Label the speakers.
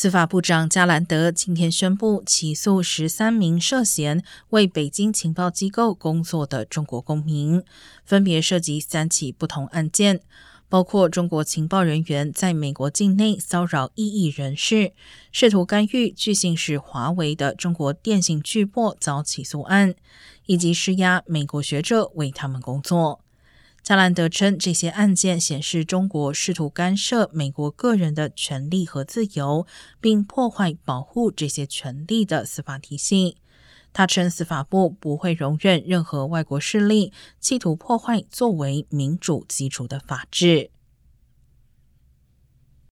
Speaker 1: 司法部长加兰德今天宣布起诉十三名涉嫌为北京情报机构工作的中国公民，分别涉及三起不同案件，包括中国情报人员在美国境内骚扰异议人士、试图干预巨信是华为的中国电信巨擘遭起诉案，以及施压美国学者为他们工作。加兰德称，这些案件显示中国试图干涉美国个人的权利和自由，并破坏保护这些权利的司法体系。他称，司法部不会容忍任何外国势力企图破坏作为民主基础的法治。